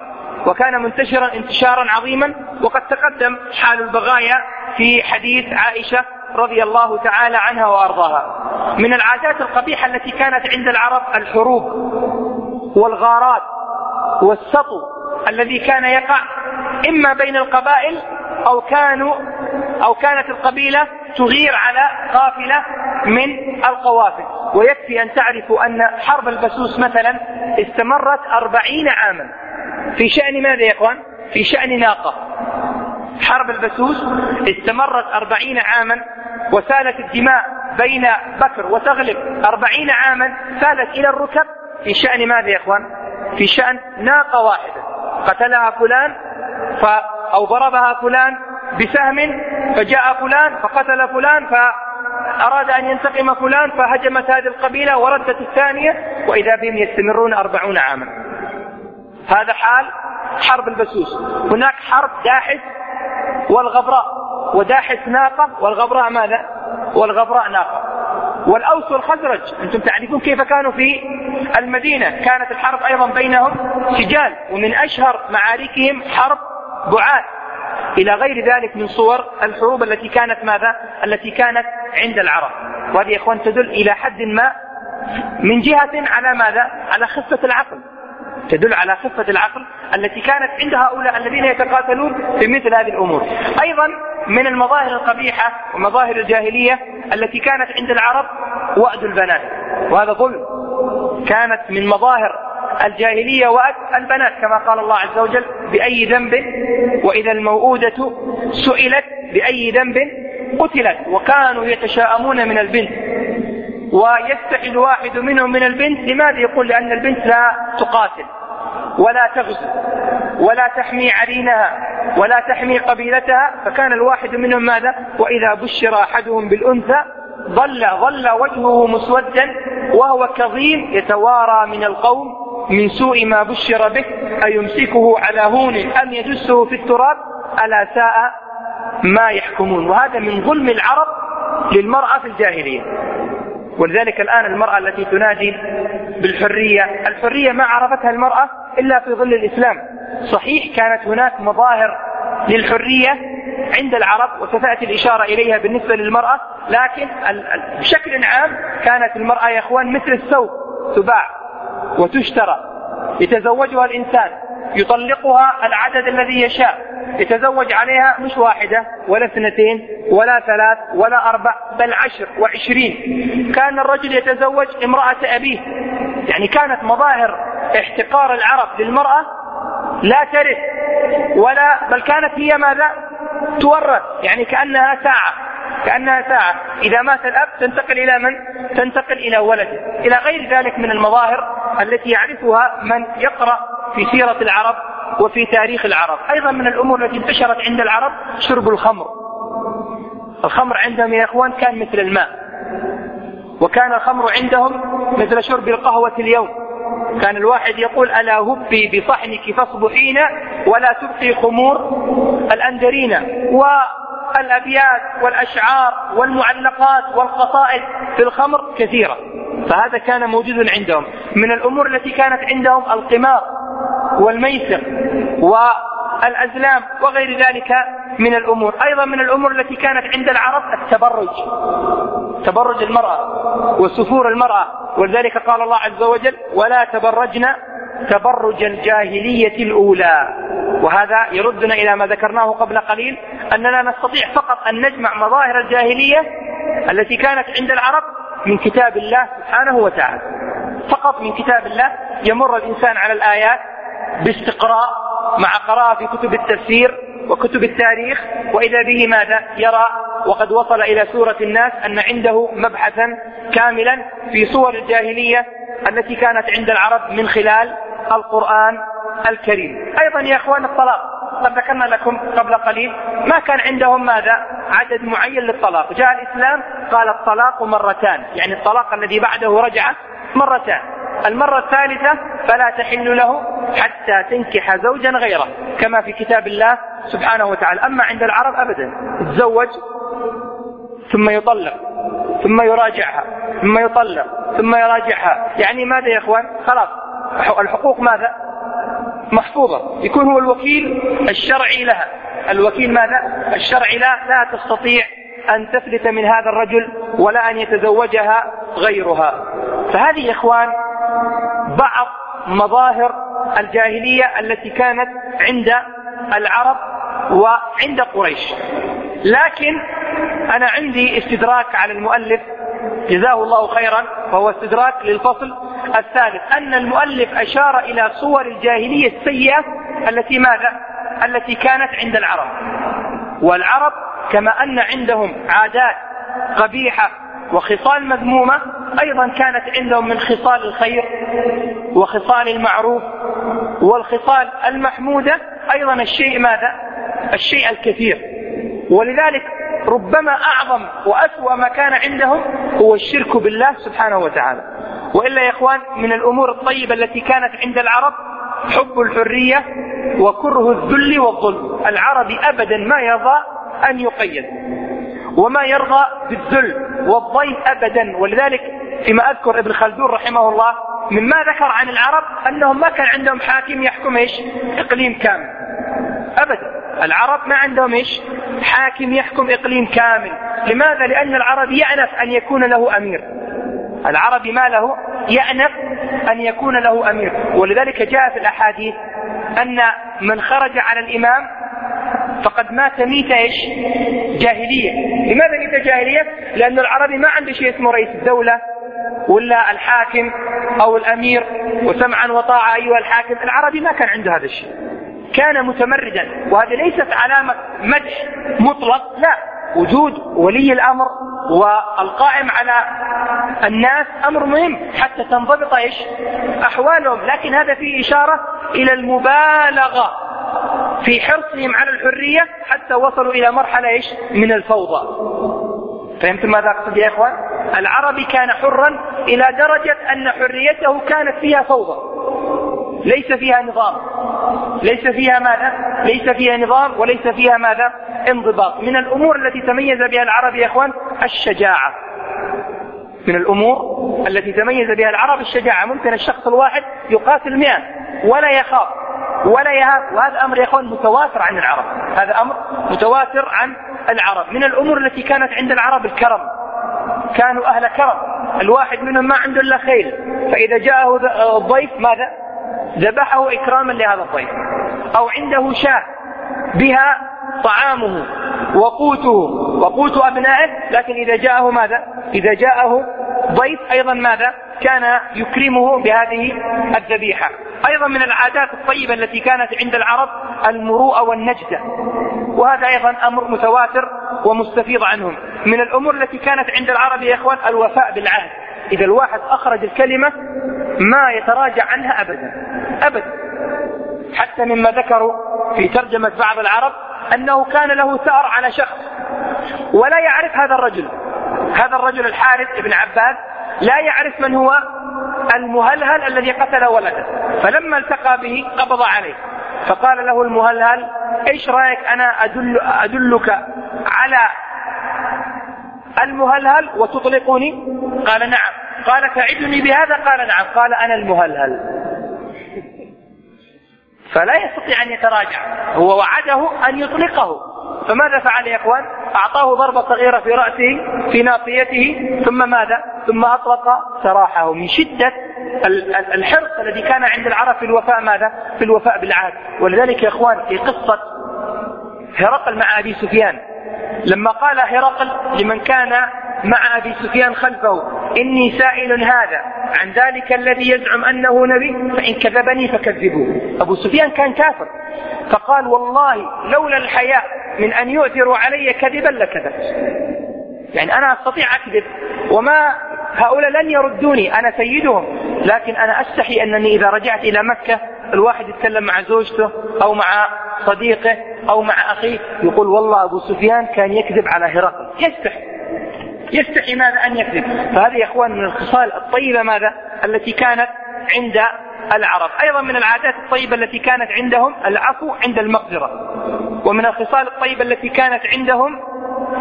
وكان منتشرا انتشارا عظيما وقد تقدم حال البغايا في حديث عائشة رضي الله تعالى عنها وأرضاها. من العادات القبيحة التي كانت عند العرب الحروب والغارات والسطو الذي كان يقع إما بين القبائل أو كانوا أو كانت القبيلة تغير على قافلة من القوافل. ويكفي أن تعرفوا أن حرب البسوس مثلا استمرت أربعين عاما. في شأن ماذا يا إخوان؟ في شأن ناقة. حرب البسوس استمرت أربعين عاما وسالت الدماء بين بكر وتغلب. أربعين عاما سالت إلى الركب في شأن ماذا يا إخوان؟ في شأن ناقة واحدة. قتلها فلان ف أو ضربها فلان بسهم فجاء فلان فقتل فلان فأراد أن ينتقم فلان فهجمت هذه القبيلة وردت الثانية وإذا بهم يستمرون أربعون عاما. هذا حال حرب البسوس. هناك حرب داحس والغبراء. وداحس ناقة والغبراء ماذا؟ والغبراء ناقة. والأوس والخزرج أنتم تعرفون كيف كانوا في المدينة. كانت الحرب أيضا بينهم سجال ومن أشهر معاركهم حرب بعاد. إلى غير ذلك من صور الحروب التي كانت ماذا؟ التي كانت عند العرب. وهذه يا إخوان تدل إلى حد ما من جهة على ماذا؟ على خفة العقل. تدل على خفة العقل التي كانت عند هؤلاء الذين يتقاتلون في مثل هذه الأمور. أيضا من المظاهر القبيحة ومظاهر الجاهلية التي كانت عند العرب وأد البنات. وهذا ظلم. كانت من مظاهر الجاهلية وأد البنات كما قال الله عز وجل بأي ذنب وإذا الموءودة سئلت بأي ذنب قتلت. وكانوا يتشاءمون من البنت. ويستحي الواحد منهم من البنت لماذا يقول لأن البنت لا تقاتل ولا تغزو ولا تحمي عرينها ولا تحمي قبيلتها؟ فكان الواحد منهم ماذا؟ وإذا بشر أحدهم بالأنثى ظل ظل وجهه مسودا وهو كظيم يتوارى من القوم من سوء ما بشر به أيمسكه على هون أم يدسه في التراب؟ ألا ساء ما يحكمون. وهذا من ظلم العرب للمرأة في الجاهلية. ولذلك الآن المرأة التي تنادي بالحرية الحرية ما عرفتها المرأة إلا في ظل الإسلام. صحيح كانت هناك مظاهر للحرية عند العرب وستأتي الإشارة إليها بالنسبة للمرأة لكن بشكل عام كانت المرأة يا إخوان مثل الثوب تباع وتشترى يتزوجها الإنسان. يطلقها العدد الذي يشاء. يتزوج عليها مش واحدة ولا اثنتين ولا ثلاث ولا أربع بل عشر وعشرين. كان الرجل يتزوج امرأة أبيه. يعني كانت مظاهر احتقار العرب للمرأة لا ترث ولا بل كانت هي ماذا؟ تورث يعني كأنها ساعة كأنها ساعة. إذا مات الأب تنتقل إلى من؟ تنتقل إلى ولده. إلى غير ذلك من المظاهر التي يعرفها من يقرأ في سيرة العرب وفي تاريخ العرب. أيضا من الأمور التي انتشرت عند العرب شرب الخمر. الخمر عندهم يا إخوان كان مثل الماء وكان الخمر عندهم مثل شرب القهوة اليوم. كان الواحد يقول ألا هبي بصحنك فاصبحين ولا تبقي خمور الأندرين والأبيات والأشعار والمعلقات والقصائد في الخمر كثيرة. فهذا كان موجود عندهم. من الأمور التي كانت عندهم القمار والميسر والأزلام وغير ذلك من الأمور. أيضا من الأمور التي كانت عند العرب التبرج. تبرج المرأة وسفور المرأة. ولذلك قال الله عز وجل ولا تبرجن تبرج الجاهلية الأولى. وهذا يردنا إلى ما ذكرناه قبل قليل أننا نستطيع فقط أن نجمع مظاهر الجاهلية التي كانت عند العرب من كتاب الله سبحانه وتعالى. فقط من كتاب الله يمر الإنسان على الآيات باستقراء مع قراءة في كتب التفسير وكتب التاريخ وإذا به ماذا يرى؟ وقد وصل إلى سورة الناس أن عنده مبحثا كاملا في صور الجاهلية التي كانت عند العرب من خلال القرآن الكريم. أيضا يا أخوان الطلاق. قد ذكرنا لكم قبل قليل ما كان عندهم ماذا؟ عدد معين للطلاق. جاء الإسلام قال الطلاق مرتان يعني الطلاق الذي بعده رجعة مرتان المرة الثالثة فلا تحل له حتى تنكح زوجا غيره كما في كتاب الله سبحانه وتعالى. أما عند العرب أبدا تزوج ثم يطلق ثم يراجعها ثم يطلق ثم يراجعها. يعني ماذا يا إخوان؟ خلاص. الحقوق ماذا؟ محفوظة. يكون هو الوكيل الشرعي لها. الوكيل ماذا؟ الشرعي لا لا تستطيع أن تفلت من هذا الرجل ولا أن يتزوجها غيرها. فهذه إخوان بعض مظاهر الجاهلية التي كانت عند العرب وعند قريش. لكن أنا عندي استدراك على المؤلف جزاه الله خيرا وهو استدراك للفصل الثالث. أن المؤلف أشار إلى صور الجاهلية السيئة التي ماذا؟ التي كانت عند العرب. والعرب كما أن عندهم عادات قبيحة وخصال مذمومة أيضا كانت عندهم من خصال الخير وخصال المعروف والخصال المحمودة أيضا الشيء ماذا؟ الشيء الكثير. ولذلك ربما أعظم وأسوأ ما كان عندهم هو الشرك بالله سبحانه وتعالى. وإلا يا إخوان من الأمور الطيبة التي كانت عند العرب حب الحرية وكره الذل والظلم. العربي أبدا ما يرضى أن يقيد. وما يرضى بالذل والضيف أبدا. ولذلك فيما أذكر ابن خلدون رحمه الله مما ذكر عن العرب أنهم ما كان عندهم حاكم يحكم إيش؟ إقليم كامل. أبدا. العرب ما عندهم إيش؟ حاكم يحكم إقليم كامل. لماذا؟ لأن العرب يأنف أن يكون له أمير. العربي ما له؟ يأنف أن يكون له أمير. ولذلك جاء في الأحاديث أن من خرج على الإمام فقد مات ميتة إيش؟ جاهلية. لماذا ميتة جاهلية؟ لأن العربي ما عنده شيء اسمه رئيس الدولة ولا الحاكم أو الأمير وسمعا وطاعة أيها الحاكم. العربي ما كان عنده هذا الشيء. كان متمردا. وهذه ليست علامة مدح مطلق لا. وجود ولي الأمر والقائم على الناس أمر مهم حتى تنضبط إيش؟ أحوالهم. لكن هذا فيه إشارة إلى المبالغة. في حرصهم على الحرية حتى وصلوا إلى مرحلة إيش؟ من الفوضى. فهمتم ماذا أقصد يا إخوان؟ العربي كان حرا إلى درجة أن حريته كانت فيها فوضى. ليس فيها نظام. ليس فيها ماذا؟ ليس فيها نظام وليس فيها ماذا؟ انضباط. من الأمور التي تميز بها العرب يا إخوان الشجاعة. من الأمور التي تميز بها العرب الشجاعة. ممكن الشخص الواحد يقاتل مئة ولا يخاف. ولا وهذا أمر يا إخوان متواتر عن العرب. هذا أمر متواتر عن العرب. من الأمور التي كانت عند العرب الكرم. كانوا أهل كرم. الواحد منهم ما عنده إلا خيل. فإذا جاءه الضيف ماذا؟ ذبحه إكراما لهذا الضيف. أو عنده شاة. بها طعامه وقوته وقوت أبنائه لكن إذا جاءه ماذا؟ إذا جاءه ضيف أيضا ماذا؟ كان يكرمه بهذه الذبيحة. أيضا من العادات الطيبة التي كانت عند العرب المروءة والنجدة وهذا أيضا أمر متواتر ومستفيض عنهم. من الأمور التي كانت عند العرب يا إخوان الوفاء بالعهد. إذا الواحد أخرج الكلمة ما يتراجع عنها أبدا. أبدا. حتى مما ذكروا في ترجمة بعض العرب أنه كان له ثأر على شخص ولا يعرف هذا الرجل. هذا الرجل الحارث بن عباد لا يعرف من هو المهلهل الذي قتل ولده. فلما التقى به قبض عليه. فقال له المهلهل إيش رأيك أنا ادل أدلك على المهلهل وتطلقني? قال نعم. قال تعدني بهذا؟ قال نعم. قال أنا المهلهل. فلا يستطيع أن يتراجع هو وعده أن يطلقه فماذا فعل يا إخوان؟ أعطاه ضربة صغيرة في رأسه في ناصيته ثم ماذا؟ ثم أطلق سراحه من شدة الحرص الذي كان عند العرب في الوفاء ماذا؟ في الوفاء بالعهد ولذلك يا إخوان في قصة هرقل مع أبي سفيان لما قال هرقل لمن كان مع أبي سفيان خلفه. إني سائل هذا. عن ذلك الذي يزعم أنه نبي فإن كذبني فكذبوه. أبو سفيان كان كافر. فقال والله لولا الحياء من أن يؤثروا علي كذبا لكذبت. يعني أنا أستطيع أكذب وما هؤلاء لن يردوني. أنا سيدهم لكن أنا أستحي أنني إذا رجعت إلى مكة الواحد يتكلم مع زوجته أو مع صديقه أو مع أخيه يقول والله أبو سفيان كان يكذب على هرقل. يستحي. يستحي ماذا أن يكذب. فهذه يا إخوان من الخصال الطيبة ماذا؟ التي كانت عند العرب. أيضا من العادات الطيبة التي كانت عندهم العفو عند المقدرة ومن الخصال الطيبة التي كانت عندهم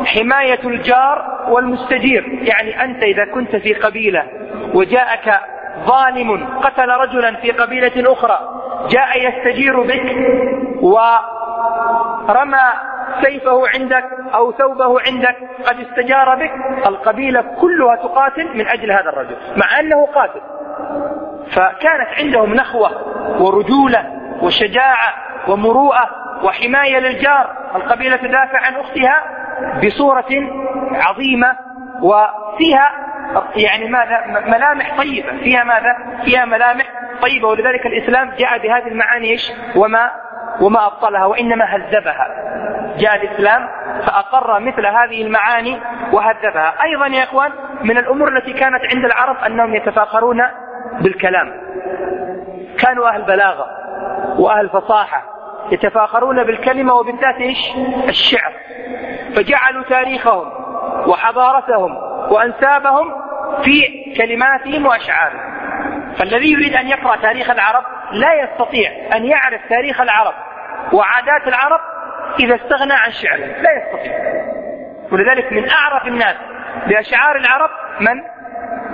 حماية الجار والمستجير. يعني أنت إذا كنت في قبيلة وجاءك ظالم قتل رجلا في قبيلة أخرى جاء يستجير بك ورمى سيفه عندك أو ثوبه عندك قد استجار بك. القبيلة كلها تقاتل من أجل هذا الرجل مع أنه قاتل. فكانت عندهم نخوة ورجولة وشجاعة ومروءة وحماية للجار. القبيلة تدافع عن أختها بصورة عظيمة وفيها يعني ماذا؟ ملامح طيبة. فيها ماذا؟ فيها ملامح طيبة ولذلك الإسلام جاء بهذه المعاني إيش؟ وما وما أبطلها وإنما هذبها. جاء الإسلام فأقر مثل هذه المعاني وهذبها. أيضا يا إخوان من الأمور التي كانت عند العرب أنهم يتفاخرون بالكلام. كانوا أهل بلاغة وأهل فصاحة يتفاخرون بالكلمة وبالذات إيش؟ الشعر. فجعلوا تاريخهم وحضارتهم وأنسابهم في كلماتهم وأشعارهم. فالذي يريد أن يقرأ تاريخ العرب لا يستطيع أن يعرف تاريخ العرب وعادات العرب إذا استغنى عن شعرهم لا يستطيع. ولذلك من أعرف الناس بأشعار العرب من؟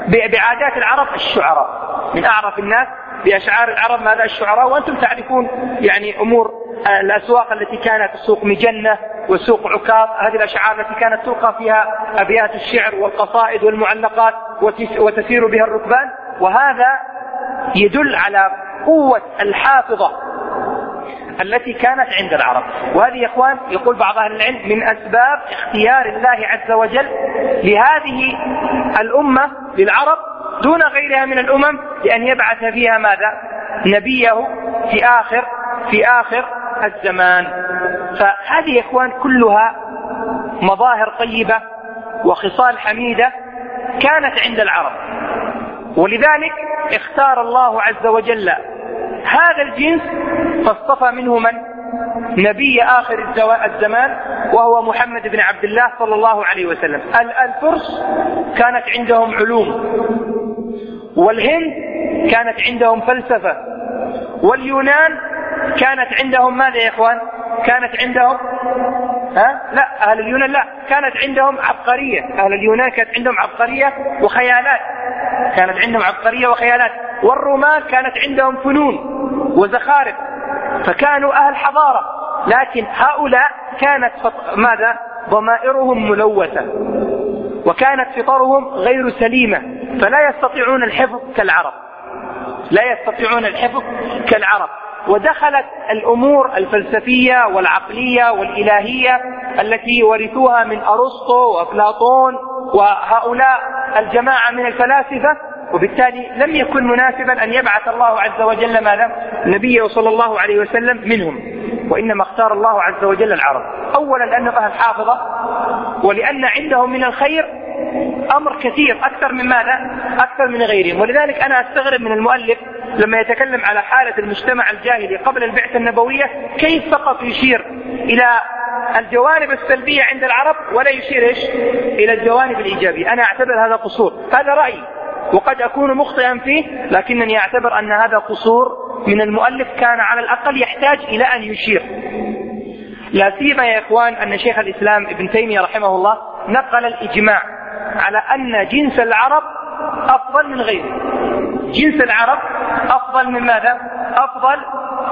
بعادات العرب الشعراء. من أعرف الناس بأشعار العرب ماذا الشعراء؟ وأنتم تعرفون يعني أمور الأسواق التي كانت سوق مجنة وسوق عكاظ. هذه الأشعار التي كانت تلقى فيها أبيات الشعر والقصائد والمعلقات وتسير بها الركبان. وهذا يدل على قوة الحافظة التي كانت عند العرب. وهذه يا إخوان يقول بعض أهل العلم من أسباب اختيار الله عز وجل لهذه الأمة للعرب دون غيرها من الأمم لأن يبعث فيها ماذا؟ نبيه في آخر في آخر الزمان. فهذه يا إخوان كلها مظاهر طيبة وخصال حميدة كانت عند العرب. ولذلك اختار الله عز وجل هذا الجنس فاصطفى منه من؟ نبي آخر الزمان وهو محمد بن عبد الله صلى الله عليه وسلم. الفرس كانت عندهم علوم والهند كانت عندهم فلسفة واليونان كانت عندهم ماذا يا إخوان؟ كانت عندهم ها؟ لا أهل اليونان لا كانت عندهم عبقرية. أهل اليونان كانت عندهم عبقرية وخيالات. كانت عندهم عبقرية وخيالات. والرومان كانت عندهم فنون وزخارف. فكانوا أهل حضارة. لكن هؤلاء كانت ماذا؟ ضمائرهم ملوثة. وكانت فطرهم غير سليمة. فلا يستطيعون الحفظ كالعرب. لا يستطيعون الحفظ كالعرب. ودخلت الأمور الفلسفية والعقلية والإلهية التي ورثوها من أرسطو وأفلاطون وهؤلاء الجماعة من الفلاسفة وبالتالي لم يكن مناسبا أن يبعث الله عز وجل ماذا؟ نبيه صلى الله عليه وسلم منهم. وإنما اختار الله عز وجل العرب. اولا لانهم أهل حافظه ولأن عندهم من الخير أمر كثير أكثر من ماذا؟ أكثر من غيرهم ولذلك أنا أستغرب من المؤلف لما يتكلم على حالة المجتمع الجاهلي قبل البعثة النبوية كيف فقط يشير إلى الجوانب السلبية عند العرب ولا يشير إيش؟ إلى الجوانب الإيجابية، أنا أعتبر هذا قصور، هذا رايي وقد أكون مخطئا فيه لكنني أعتبر أن هذا قصور من المؤلف كان على الأقل يحتاج إلى أن يشير. لا سيما يا إخوان أن شيخ الإسلام ابن تيمية رحمه الله نقل الإجماع على أن جنس العرب أفضل من غيره. جنس العرب أفضل من ماذا؟ أفضل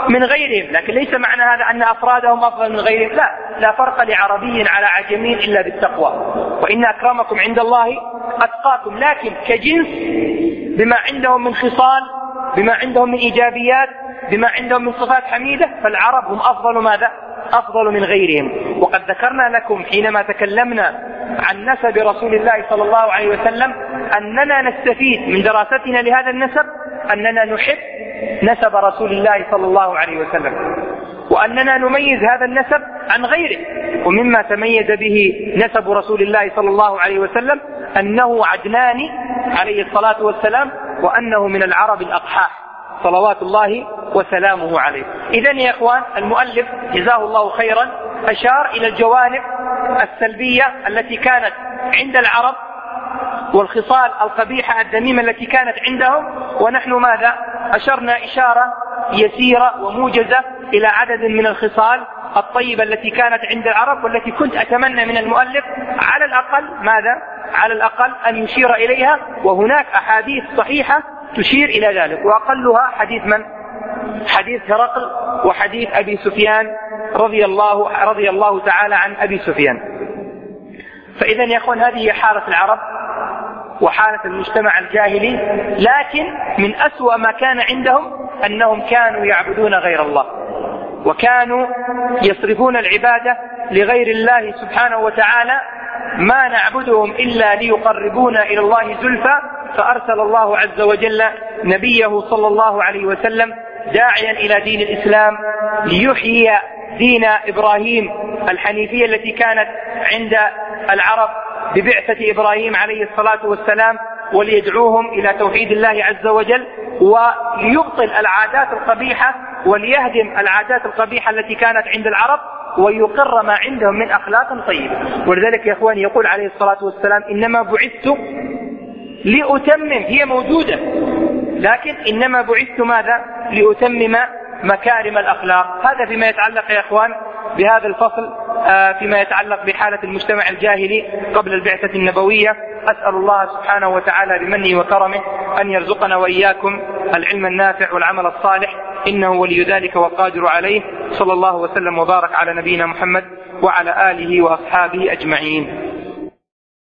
من غيرهم، لكن ليس معنى هذا أن أفرادهم أفضل من غيرهم، لا، لا فرق لعربي على عجمي إلا بالتقوى، وإن أكرمكم عند الله أتقاكم، لكن كجنس بما عندهم من خصال، بما عندهم من إيجابيات، بما عندهم من صفات حميدة، فالعرب هم أفضل ماذا؟ أفضل من غيرهم، وقد ذكرنا لكم حينما تكلمنا عن نسب رسول الله صلى الله عليه وسلم أننا نستفيد من دراستنا لهذا النسب أننا نحب نسب رسول الله صلى الله عليه وسلم. وأننا نميز هذا النسب عن غيره. ومما تميز به نسب رسول الله صلى الله عليه وسلم أنه عدناني عليه الصلاة والسلام وأنه من العرب الاقحاح صلوات الله وسلامه عليه. اذا يا إخوان المؤلف جزاه الله خيرا أشار إلى الجوانب السلبية التي كانت عند العرب والخصال القبيحة الذميمه التي كانت عندهم. ونحن ماذا؟ أشرنا إشارة يسيرة وموجزة إلى عدد من الخصال الطيبة التي كانت عند العرب والتي كنت أتمنى من المؤلف على الأقل ماذا؟ على الأقل أن يشير إليها. وهناك أحاديث صحيحة تشير إلى ذلك وأقلها حديث من؟ حديث هرقل وحديث أبي سفيان رضي الله رضي الله تعالى عن أبي سفيان. فاذا يا أخوان هذه هي حالة العرب وحالة المجتمع الجاهلي لكن من أسوأ ما كان عندهم أنهم كانوا يعبدون غير الله وكانوا يصرفون العبادة لغير الله سبحانه وتعالى ما نعبدهم إلا ليقربونا إلى الله زلفى فأرسل الله عز وجل نبيه صلى الله عليه وسلم داعيا إلى دين الإسلام ليحيي دين إبراهيم الحنيفية التي كانت عند العرب ببعثة إبراهيم عليه الصلاة والسلام وليدعوهم إلى توحيد الله عز وجل وليبطل العادات القبيحة وليهدم العادات القبيحة التي كانت عند العرب ويقر ما عندهم من أخلاق طيبة. ولذلك يا إخواني يقول عليه الصلاة والسلام إنما بعثت لأتمم هي موجودة. لكن إنما بعثت ماذا؟ لأتمم مكارم الأخلاق. هذا فيما يتعلق يا إخوان بهذا الفصل آه، فيما يتعلق بحالة المجتمع الجاهلي قبل البعثة النبوية. أسأل الله سبحانه وتعالى بمنه وكرمه أن يرزقنا وإياكم العلم النافع والعمل الصالح. إنه ولي ذلك وقادر عليه. صلى الله وسلم وبارك على نبينا محمد وعلى آله وأصحابه أجمعين.